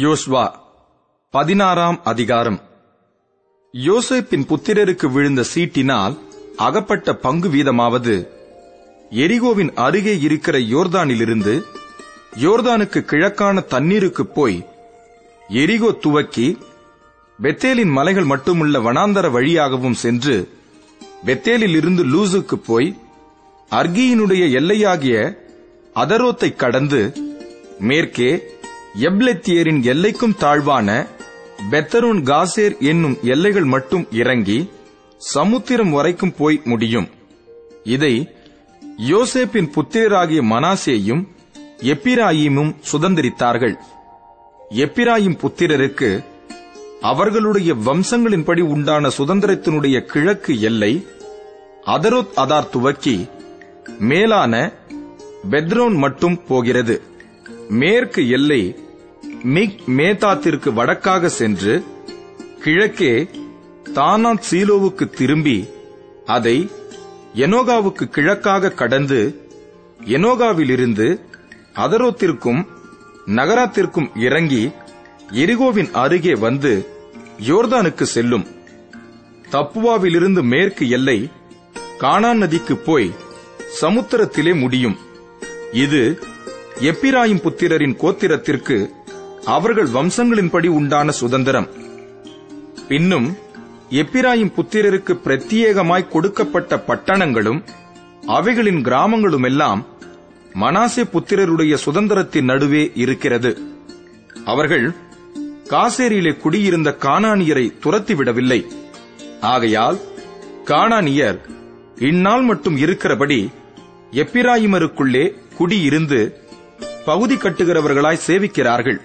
யோஸ்வா பதினாறாம் அதிகாரம். யோசேப்பின் புத்திரருக்கு விழுந்த சீட்டினால் அகப்பட்ட பங்கு வீதமாவது எரிகோவின் அருகே இருக்கிற யோர்தானிலிருந்து யோர்தானுக்கு கிழக்கான தண்ணீருக்கு போய் எரிகோ துவக்கி பெத்தேலின் மலைகள் மட்டுமுள்ள வனாந்தர வழியாகவும் சென்று பெத்தேலில் இருந்து லூசுக்கு போய் அர்கியினுடைய எல்லையாகிய அதரோத்தை கடந்து மேற்கே எப்லெத்தியரின் எல்லைக்கும் தாழ்வான பெத்தரோன் காசேர் என்னும் எல்லைகள் மட்டும் இறங்கி சமுத்திரம் வரைக்கும் போய் முடியும். இதை யோசேப்பின் புத்திரராகிய மனாசேயும் எப்பிராயிமும் சுதந்திரித்தார்கள். எப்பிராயிம் புத்திரருக்கு அவர்களுடைய வம்சங்களின்படி உண்டான சுதந்திரத்தினுடைய கிழக்கு எல்லை அதரோத் அதார் துவக்கி மேலான பெத்ரோன் மட்டும் போகிறது. மேற்கு எல்லை மிக் மேதாத்திற்கு வடக்காக சென்று கிழக்கே தானாத் சீலோவுக்கு திரும்பி அதை எனோகாவுக்கு கிழக்காக கடந்து எனோகாவிலிருந்து அதரோத்திற்கும் நகராத்திற்கும் இறங்கி எரிகோவின் அருகே வந்து யோர்தானுக்கு செல்லும். தப்புவாவிலிருந்து மேற்கு எல்லை கானான் நதிக்கு போய் சமுத்திரத்திலே முடியும். இது எப்பிராயும் புத்திரரின் கோத்திரத்திற்கு அவர்கள் வம்சங்களின்படி உண்டான சுதந்திரம். பின்னும் எப்பிராயும் புத்திரருக்கு பிரத்யேகமாய் கொடுக்கப்பட்ட பட்டணங்களும் அவைகளின் கிராமங்களுமெல்லாம் மனாசே புத்திரருடைய சுதந்திரத்தின் நடுவே இருக்கிறது. அவர்கள் காசேரியிலே குடியிருந்த கானானியரை துரத்திவிடவில்லை. ஆகையால் கானானியர் இந்நாள் மட்டும் இருக்கிறபடி எப்பிராயிமருக்குள்ளே குடியிருந்து பகுதி கட்டுகிறவர்களாய் சேவிக்கிறார்கள்.